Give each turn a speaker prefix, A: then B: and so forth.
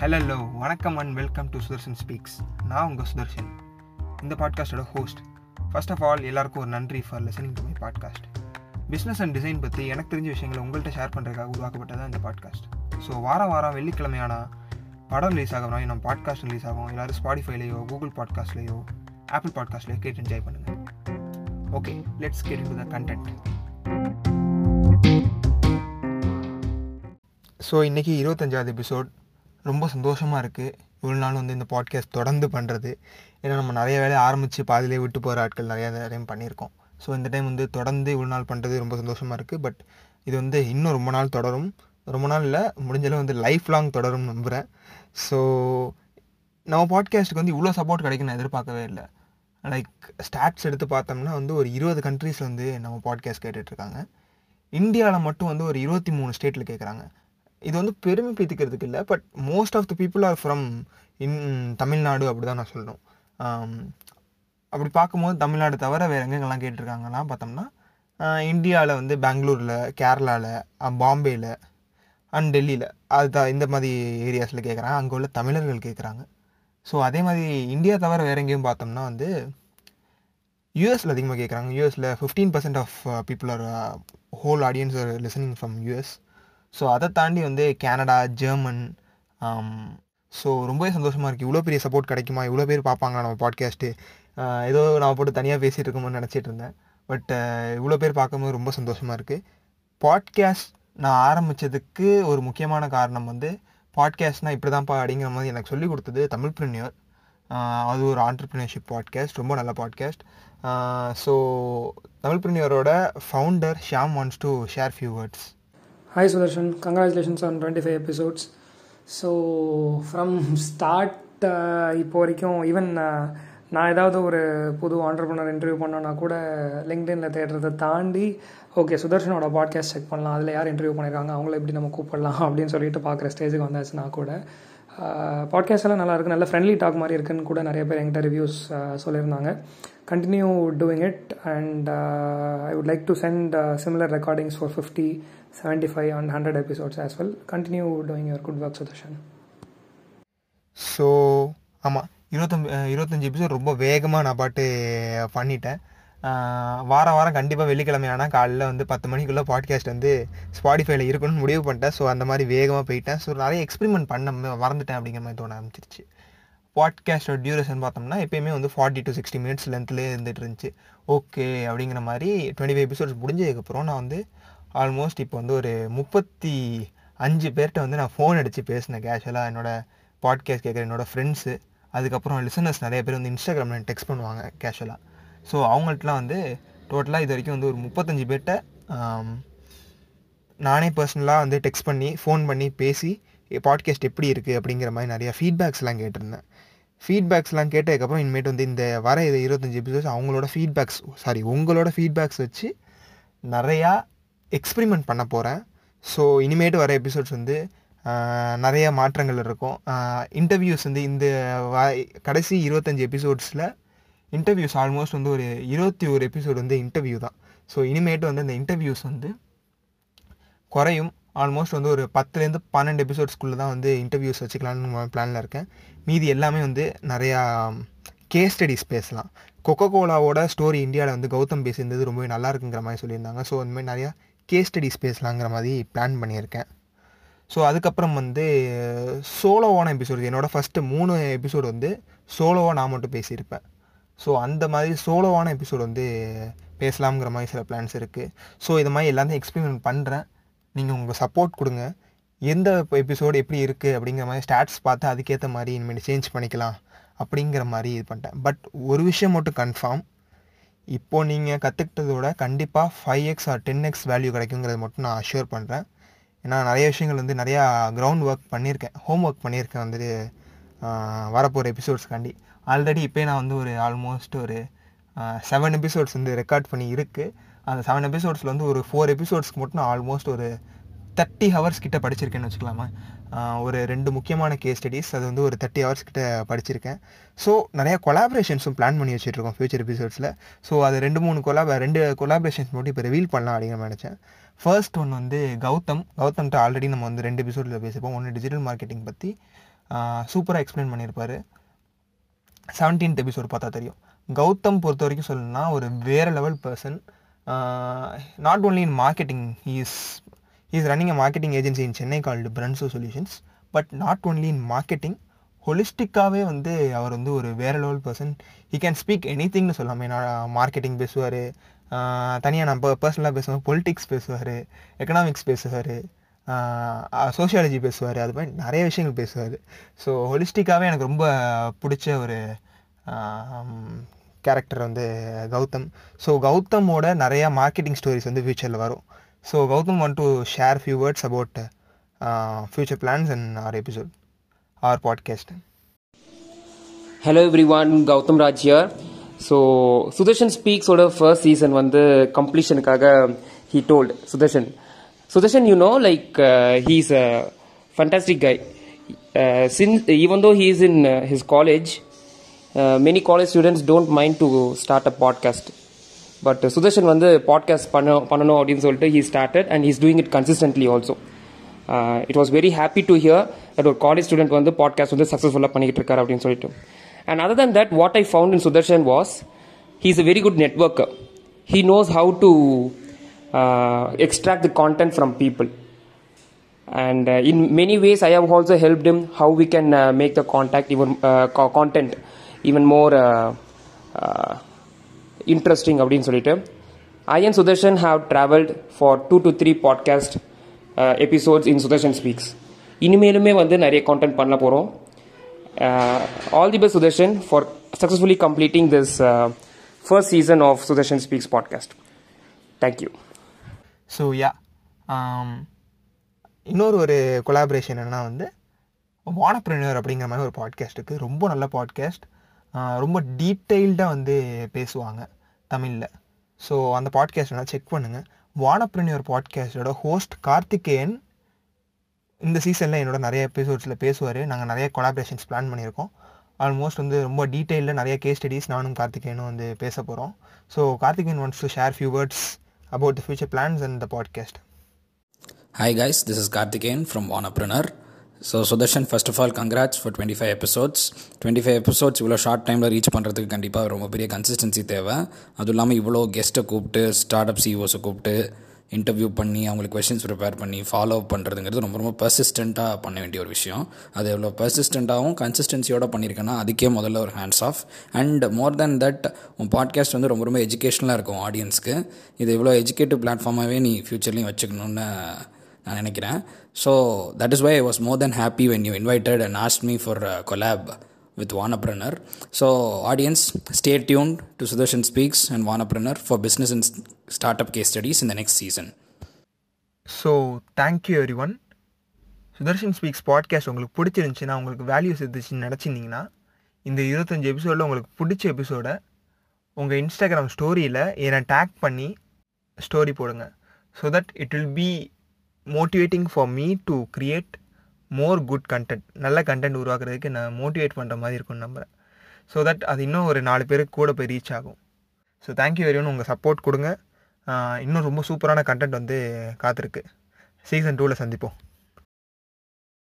A: Hello வணக்கம் and welcome to Sudarshan speaks நான் உங்கள் சுதர்ஷன் இந்த பாட்காஸ்டோட ஹோஸ்ட் ஃபர்ஸ்ட் ஆஃப் ஆல் எல்லாருக்கும் ஒரு நன்றி for listening to my podcast business and design பற்றி எனக்கு தெரிஞ்ச விஷயங்களை உங்கள்கிட்ட ஷேர் பண்ணுறதுக்காக உருவாக்கப்பட்டதான் இந்த பாட்காஸ்ட் ஸோ வாரம் வாரம் வெள்ளிக்கிழமையானா படம் ரிலீஸ் ஆகிறோம் நம்ம பாட்காஸ்ட் ரிலீஸ் ஆகும். எல்லோரும் ஸ்பாடிஃபைலையோ கூகுள் பாட்காஸ்ட்லேயோ ஆப்பிள் பாட்காஸ்ட்லேயோ கேட்டு என்ஜாய் பண்ணுங்கள் okay let's get into the content so இன்றைக்கி இருபத்தஞ்சாவது எபிசோட் ரொம்ப சந்தோஷமாக இருக்குது இவ்வளோ நாள் வந்து இந்த பாட்காஸ்ட் தொடர்ந்து பண்ணுறது ஏன்னா நம்ம நிறைய வேலையை ஆரம்பித்து பாதியிலே விட்டு போகிற ஆட்கள் நிறையா டைம் பண்ணியிருக்கோம். ஸோ இந்த டைம் வந்து தொடர்ந்து இவ்வளோ நாள் பண்ணுறது ரொம்ப சந்தோஷமாக இருக்குது பட் இது வந்து இன்னும் ரொம்ப நாள் தொடரும். ரொம்ப நாள் இல்லை முடிஞ்சளவு வந்து லைஃப் லாங் தொடரும் நம்புகிறேன் ஸோ நம்ம பாட்காஸ்ட்டுக்கு வந்து இவ்வளோ சப்போர்ட் கிடைக்கும் நான் எதிர்பார்க்கவே இல்லை. லைக் ஸ்டாட்ஸ் எடுத்து பார்த்தோம்னா வந்து ஒரு இருபது கண்ட்ரீஸில் வந்து நம்ம பாட்காஸ்ட் கேட்டுட்ருக்காங்க இந்தியாவில் மட்டும் வந்து ஒரு இருபத்தி மூணு ஸ்டேட்டில் கேட்குறாங்க இது வந்து பெருமை பீத்திக்கிறதுக்கு இல்லை but most of the people are from in Tamil Nadu அப்படி தான் நான் சொல்லணும். அப்படி பார்க்கும்போது தமிழ்நாடு தவிர வேறு எங்கெங்கெல்லாம் கேட்டிருக்காங்கலாம் பார்த்தோம்னா இந்தியாவில் வந்து பெங்களூரில் கேரளாவில் பாம்பேயில் அண்ட் டெல்லியில் அதுதான் இந்த மாதிரி ஏரியாஸில் கேட்குறாங்க அங்கே உள்ள தமிழர்கள் கேட்குறாங்க ஸோ அதே மாதிரி இந்தியா தவிர வேறு எங்கேயும் பார்த்தோம்னா வந்து யூஎஸில் அதிகமாக கேட்குறாங்க யூஎஸில் fifteen percent of people are whole audience are listening from US so அதை தாண்டி வந்து கேனடா ஜெர்மன் ஸோ ரொம்பவே சந்தோஷமாக இருக்குது இவ்வளோ பெரிய சப்போர்ட் கிடைக்குமா? இவ்வளோ பேர் பார்ப்பாங்க நம்ம பாட்காஸ்ட்டு ஏதோ நான் போட்டு தனியாக பேசிகிட்டு இருக்கோம்னு நினச்சிட்டு இருந்தேன். பட் இவ்வளோ பேர் பார்க்கும்போது ரொம்ப சந்தோஷமாக இருக்குது பாட்காஸ்ட் நான் ஆரம்பித்ததுக்கு ஒரு முக்கியமான காரணம் வந்து பாட்காஸ்ட்னால் இப்படி தான்ப்பா அப்படிங்கிற மாதிரி எனக்கு சொல்லிக் கொடுத்தது தமிழ் பிரினியர் அது ஒரு ஆண்டர்பிரினியர்ஷிப் பாட்காஸ்ட் ரொம்ப நல்ல podcast so Tamil பிரினியரோட founder Shyam wants to share few words
B: hi Sudarshan congratulations on twenty five episodes so from start இப்போ வரைக்கும் ஈவன் uh, நான் ஏதாவது ஒரு புது ஆண்டர்பனர் இன்டர்வியூ பண்ணோன்னா கூட லிங்க்டின்ல தேடுறதை தாண்டி ஓகே சுதர்ஷனோட பாட்காஸ்ட் செக் பண்ணலாம். அதில் யார் இன்டர்வியூ பண்ணியிருக்காங்க அவங்கள எப்படி நம்ம கூப்பிடலாம்? அப்படின்னு சொல்லிட்டு பார்க்குற ஸ்டேஜுக்கு வந்தாச்சுன்னா கூட பாட்காஸ்ட் எல்லாம் நல்லா இருக்குது நல்ல ஃப்ரெண்ட்லி டாக் மாதிரி இருக்குன்னு கூட நிறைய பேர் என்கிட்ட ரிவ்யூஸ் சொல்லியிருந்தாங்க. Continue doing it and I would like to send similar recordings for fifty seventy five and hundred episodes as well continue doing your good work Sudarshan
A: so ஆமாம் இருபத்தஞ்சு இருபத்தஞ்சி எபிசோட் ரொம்ப வேகமாக நான் பாட்டு பண்ணிட்டேன். வாரம் வாரம் கண்டிப்பாக வெள்ளிக்கிழமை ஆனால் காலையில் வந்து பத்து மணிக்குள்ளே பாட்காஸ்ட் வந்து ஸ்பாடிஃபைல இருக்கணும்னு முடிவு பண்ணிட்டேன். ஸோ அந்த மாதிரி வேகமாக போயிட்டேன். ஸோ நிறைய எக்ஸ்பெரிமெண்ட் பண்ண மறந்துட்டேன் அப்படிங்கிற மாதிரி தோண ஆரம்பிச்சிருச்சு. பாட்காஸ்டோட டியூரேஷன் பார்த்தோம்னா எப்பயுமே வந்து ஃபார்ட்டி டு சிக்ஸ்டி மினிட்ஸ் லென்த்லேயே இருந்துட்டு இருந்துச்சு. ஓகே அப்படிங்கிற மாதிரி டுவெண்ட்டி ஃபைவ் எபிசோட்ஸ் முடிஞ்சதுக்கப்புறம் நான் வந்து ஆல்மோஸ்ட் இப்போ வந்து ஒரு முப்பத்தி அஞ்சு பேர்கிட்ட வந்து நான் ஃபோன் அடித்து பேசினேன் கேஷுவலாக என்னோடய பாட்காஸ்ட் கேட்குற என்னோடய ஃப்ரெண்ட்ஸு அதுக்கப்புறம் லிசனர்ஸ் நிறைய பேர் வந்து இன்ஸ்டாகிராமில் டெக்ஸ்ட் பண்ணுவாங்க கேஷுவலாக ஸோ அவங்கள்ட்டலாம் வந்து டோட்டலாக இது வரைக்கும் வந்து ஒரு முப்பத்தஞ்சு பேர்கிட்ட நானே பர்சனலாக வந்து டெக்ஸ்ட் பண்ணி ஃபோன் பண்ணி பேசி பாட்காஸ்ட் எப்படி இருக்குது அப்படிங்கிற மாதிரி நிறையா ஃபீட்பேக்ஸ்லாம் கேட்டிருந்தேன். ஃபீட்பேக்ஸ்லாம் கேட்டதுக்கப்புறம் இனிமேட்டு வந்து இந்த வர இது இருபத்தஞ்சி எபிசோட்ஸ் அவங்களோட ஃபீட்பேக்ஸ் சாரி உங்களோட ஃபீட்பேக்ஸ் வச்சு நிறையா எக்ஸ்பிரிமெண்ட் பண்ண போகிறேன் ஸோ இனிமேட்டு வர எபிசோட்ஸ் வந்து நிறைய மாற்றங்கள் இருக்கும். இன்டர்வியூஸ் வந்து இந்த கடைசி இருபத்தஞ்சி எபிசோட்ஸில் இன்டர்வியூஸ் ஆல்மோஸ்ட் வந்து ஒரு இருபத்தி ஒரு எபிசோடு வந்து இன்டர்வியூ தான். ஸோ இனிமேட்டு வந்து அந்த இன்டர்வியூஸ் வந்து குறையும். ஆல்மோஸ்ட் வந்து ஒரு பத்துலேருந்து பன்னெண்டு எபிசோட்ஸ்குள்ளே தான் வந்து இன்டர்வியூஸ் வச்சுக்கலான்னு பிளானில் இருக்கேன். மீதி எல்லாமே வந்து நிறையா கேஸ் ஸ்டடிஸ் பேசலாம். கொக்கோ கோலாவோட ஸ்டோரி இந்தியாவில் வந்து கௌதம் பேசியிருந்தது ரொம்பவே நல்லா இருக்குங்கிற மாதிரி சொல்லியிருந்தாங்க. ஸோ அந்த மாதிரி நிறையா கேஸ் ஸ்டடிஸ் பேசலாங்கிற மாதிரி பிளான் பண்ணியிருக்கேன். ஸோ அதுக்கப்புறம் வந்து சோலோவான எபிசோடு என்னோடய ஃபஸ்ட்டு மூணு எபிசோடு வந்து சோலோவாக நான் மட்டும் பேசியிருப்பேன். ஸோ அந்த மாதிரி சோலோவான எபிசோடு வந்து பேசலாம்ங்கிற மாதிரி சில பிளான்ஸ் இருக்குது ஸோ இது மாதிரி எல்லாத்தையும் எக்ஸ்பிரிமெண்ட் பண்ணுறேன் நீங்கள் உங்கள் சப்போர்ட் கொடுங்க. எந்த எபிசோடு எப்படி இருக்குது அப்படிங்கிற மாதிரி ஸ்டாட்ஸ் பார்த்து அதுக்கேற்ற மாதிரி இனிமேல் சேஞ்ச் பண்ணிக்கலாம் அப்படிங்கிற மாதிரி இது பண்ணிட்டேன். பட் ஒரு விஷயம் மட்டும் கன்ஃபார்ம் இப்போது நீங்கள் கற்றுக்கிட்டதோட கண்டிப்பாக five X or ten X value கிடைக்குங்கிறது மட்டும் நான் அஷ்யூர் பண்ணுறேன் ஏன்னா நிறைய விஷயங்கள் வந்து நிறையா கிரவுண்ட் ஒர்க் பண்ணியிருக்கேன் ஹோம் ஒர்க் பண்ணியிருக்கேன் வந்துட்டு வரப்போகிற எபிசோட்ஸ்க்காண்டி ஆல்ரெடி இப்போ நான் வந்து ஒரு ஆல்மோஸ்ட் ஒரு செவன் எபிசோட்ஸ் வந்து ரெக்கார்ட் பண்ணி இருக்குது அந்த செவன் எபிசோட்ஸில் வந்து ஒரு ஃபோர் எபிசோட்ஸ்க்கு மட்டும் நான் ஆல்மோஸ்ட் ஒரு தேர்ட்டி ஹவர்ஸ் கிட்ட படிச்சிருக்கேன்னு வச்சுக்கலாமா? ஒரு ரெண்டு முக்கியமான கேஸ் ஸ்டடீஸ் அது வந்து ஒரு தேர்ட்டி ஹவர்ஸ் கிட்ட படிச்சிருக்கேன். ஸோ நிறையா கொலாபரேஷன்ஸும் பிளான் பண்ணி வச்சுருக்கோம் ஃபியூச்சர் எபிசோட்ஸில் ஸோ அது ரெண்டு மூணு கொலாப ரெண்டு கொலாபரேஷன்ஸ் மட்டும் இப்போ ரிவீல் பண்ணலாம் அப்படின்னு நினச்சேன். ஃபர்ஸ்ட் ஒன் வந்து கௌதம். கௌதம்கிட்ட ஆல்ரெடி நம்ம வந்து ரெண்டு எபிசோடில் பேசிப்போம் ஒன்று டிஜிட்டல் மார்க்கெட்டிங் பற்றி சூப்பராக எக்ஸ்பிளைன் பண்ணியிருப்பார். செவன்டீன்த் எபிசோடு பார்த்தா தெரியும். கௌதம் பொறுத்த வரைக்கும் சொல்லணும்னா ஒரு வேறு level person not only in marketing is is running a marketing agency in Chennai called பிரன்சோ solutions but not only in marketing ஹொலிஸ்டிக்காகவே வந்து அவர் வந்து ஒரு வேறு level person he can speak any திங்னு சொல்லாமே நான் மார்க்கெட்டிங் பேசுவார். தனியாக நான் இப்போ பர்சனலாக பேசுவேன் பொலிட்டிக்ஸ் பேசுவார். எக்கனாமிக்ஸ் பேசுவார். சோஷியாலஜி பேசுவார் அது மாதிரி நிறைய விஷயங்கள் பேசுவார். ஸோ ஹொலிஸ்டிக்காகவே எனக்கு ரொம்ப பிடிச்ச ஒரு கேரக்டர் வந்து கௌதம். ஸோ கௌதமோட நிறையா மார்க்கெட்டிங் ஸ்டோரிஸ் வந்து ஃப்யூச்சரில் வரும். So Gautham want to share few words about future plans and our episode our podcast
C: hello every one Gautham Raj here so Sudarshan ஸ்பீக்ஸோட first season வந்து கம்ப்ளீஷனுக்காக he told Sudarshan Sudarshan you know like he is a fantastic guy since even though he is in his college many college students don't mind to start a podcast but Sudarshan வந்து podcast பண்ண பண்ணணும் அப்படின்னு சொல்லிட்டு he started and he's doing it consistently also it was very happy to hear that ஒரு college student வந்து podcast வந்து சக்ஸஸ்ஃபுல்லாக பண்ணிக்கிட்டு இருக்காரு அப்படின்னு சொல்லிட்டு. And other than that what I found in Sudarshan was he is a very good networker he knows how to extract the content from people and uh, in many ways i have also helped him how we can uh, make the contact even uh, co- content even more uh, uh, interesting அப்படின்னு சொல்லிட்டு I and Sudarshan have traveled for two to three podcast uh, episodes in Sudarshan Speaks. இனிமேலுமே வந்து நிறைய content பண்ண போகிறோம் all the best Sudarshan for successfully completing this first season of Sudarshan speaks podcast
A: thank you so yeah um, இன்னொரு ஒரு collaboration என்னென்னா வந்து வானப்பிரனர் அப்படிங்கிற மாதிரி ஒரு பாட்காஸ்ட் இருக்குது ரொம்ப நல்ல பாட்காஸ்ட் ரொம்ப டீட்டெயில்டாக வந்து பேசுவாங்க தமிழில். ஸோ அந்த பாட்காஸ்ட் வேணால் செக் பண்ணுங்கள் வானப்பிரனியர் பாட்காஸ்டோட ஹோஸ்ட் கார்த்திகேயன் இந்த சீசனில் என்னோட நிறைய எபிசோட்ஸில் பேசுவார். நாங்கள் நிறைய கொலாபரேஷன்ஸ் பிளான் பண்ணியிருக்கோம். ஆல்மோஸ்ட் வந்து ரொம்ப டீட்டெயிலில் நிறைய கேஸ் ஸ்டடீஸ் நானும் கார்த்திகேயனும் வந்து பேச போகிறோம் so Karthikeyan wants to share few words about the future plans and the podcast.
D: Hi guys, this is Karthikeyan from Wanapreneur. So Sudarshan first of all congrats for twenty five episodes twenty five episodes இவ்வளோ short டைமில் reach பண்ணுறதுக்கு கண்டிப்பாக ரொம்ப பெரிய consistency தேவை அதுவும் இல்லாமல் இவ்வளோ கெஸ்ட்டை கூப்பிட்டு ஸ்டார்ட் அப் சிஓஸை கூப்பிட்டு இன்டர்வியூ பண்ணி அவங்களுக்கு கொஷின்ஸ் ப்ரிப்பேர் பண்ணி ஃபாலோ பண்ணுறதுங்கிறது ரொம்ப ரொம்ப பர்சிஸ்டண்ட்டாக பண்ண வேண்டிய ஒரு விஷயம். அது எவ்வளோ பர்சிஸ்டண்ட்டாகவும் கன்சிஸ்டன்சியோட பண்ணியிருக்கேன்னா அதுக்கே முதல்ல ஒரு hands off and more than that உன் பாட்காஸ்ட் வந்து ரொம்ப ரொம்ப எஜுகேஷனலாக இருக்கும் ஆடியன்ஸ்க்கு இது இவ்வளோ எஜுகேட்டிவ் பிளாட்ஃபார்மாகவே நீ ஃப்யூச்சர்லேயும் வச்சுக்கணுன்னு நான் நினைக்கிறேன். So that is why I was more then happy when you invited and asked me for collab with Wanapreneur. So, audience, stay tuned to Sudarshan Speaks and Wanapreneur for business and startup case studies in the next season.
A: So thank you every one Sudarshan speaks podcast உங்களுக்கு பிடிச்சிருந்துச்சுன்னா உங்களுக்கு values இருந்துச்சுன்னு நினச்சிருந்தீங்கன்னா இந்த இருபத்தஞ்சி எபிசோடில் உங்களுக்கு பிடிச்ச எபிசோடை உங்கள் இன்ஸ்டாகிராம் ஸ்டோரியில் என்னை டேக் பண்ணி ஸ்டோரி போடுங்க so that it will be motivating for me to create more good content நல்ல கண்டென்ட் உருவாக்குறதுக்கு நான் மோட்டிவேட் பண்ணுற மாதிரி இருக்கும்னு நம்புகிறேன் ஸோ தட் அது இன்னும் ஒரு நாலு பேருக்கு கூட போய் ரீச் ஆகும். So thank you very one உங்கள் சப்போர்ட் கொடுங்க. இன்னும் ரொம்ப சூப்பரான கண்டென்ட் வந்து காத்திருக்கு. சீசன் டூவில் சந்திப்போம்.